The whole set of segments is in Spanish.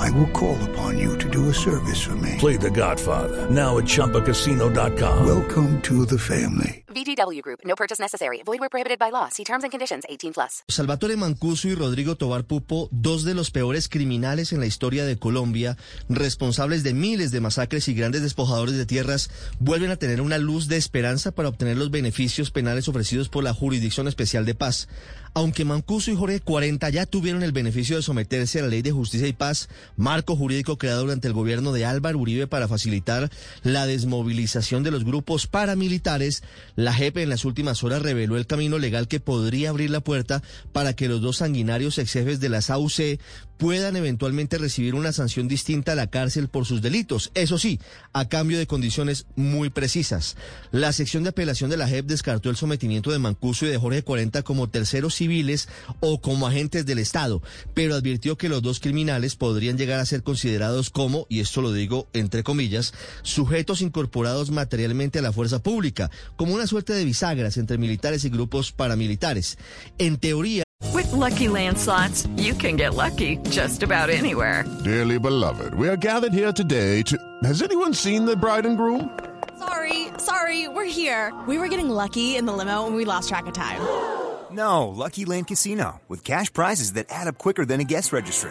I will call upon you to do a service for me. Play The Godfather now at ChumbaCasino.com. Welcome to the family. VGW Group. No purchase necessary. Void where prohibited by law. See terms and conditions. 18 plus. Salvatore Mancuso y Rodrigo Tobar Pupo, dos de los peores criminales en la historia de Colombia, responsables de miles de masacres y grandes despojadores de tierras, vuelven a tener una luz de esperanza para obtener los beneficios penales ofrecidos por la Jurisdicción Especial de Paz. Aunque Mancuso y Jorge 40 ya tuvieron el beneficio de someterse a la Ley de Justicia y Paz, marco jurídico creado durante el gobierno de Álvaro Uribe para facilitar la desmovilización de los grupos paramilitares, la JEP en las últimas horas reveló el camino legal que podría abrir la puerta para que los dos sanguinarios ex jefes de las AUC puedan eventualmente recibir una sanción distinta a la cárcel por sus delitos. Eso sí, a cambio de condiciones muy precisas. La sección de apelación de la JEP descartó el sometimiento de Mancuso y de Jorge 40 como terceros civiles o como agentes del Estado, pero advirtió que los dos criminales podrían llegar a ser considerados como, y esto lo digo entre comillas, sujetos incorporados materialmente a la fuerza pública, como una suerte de bisagras entre militares y grupos paramilitares. En teoría, With lucky landslots, you can get lucky just about anywhere. Dearly beloved, we are gathered here today to. Has anyone seen the bride and groom? Sorry, sorry, we're here. We were getting lucky in the limo and we lost track of time. No, Lucky Land Casino, with cash prizes that add up quicker than a guest registry.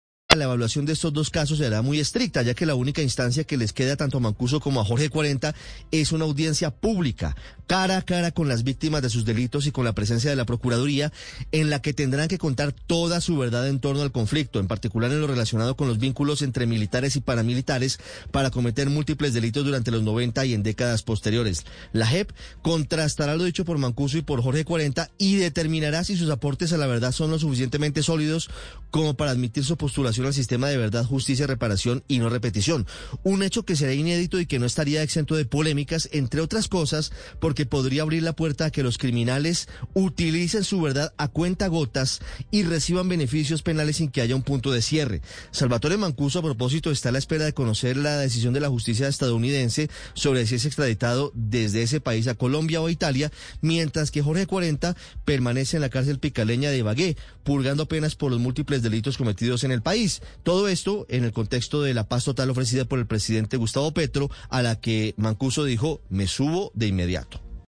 La evaluación de estos dos casos será muy estricta, ya que la única instancia que les queda tanto a Mancuso como a Jorge 40 es una audiencia pública, cara a cara con las víctimas de sus delitos y con la presencia de la Procuraduría, en la que tendrán que contar toda su verdad en torno al conflicto, en particular en lo relacionado con los vínculos entre militares y paramilitares para cometer múltiples delitos durante los 90 y en décadas posteriores. La JEP contrastará lo dicho por Mancuso y por Jorge 40 y determinará si sus aportes a la verdad son lo suficientemente sólidos como para admitir su postulación al sistema de verdad, justicia, reparación y no repetición. Un hecho que será inédito y que no estaría exento de polémicas, entre otras cosas, porque podría abrir la puerta a que los criminales utilicen su verdad a cuenta gotas y reciban beneficios penales sin que haya un punto de cierre. Salvatore Mancuso, a propósito, está a la espera de conocer la decisión de la justicia estadounidense sobre si es extraditado desde ese país a Colombia o a Italia, mientras que Jorge 40 permanece en la cárcel picaleña de Ibagué, purgando penas por los múltiples delitos cometidos en el país. Todo esto en el contexto de la paz total ofrecida por el presidente Gustavo Petro, a la que Mancuso dijo, me subo de inmediato.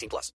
18 plus.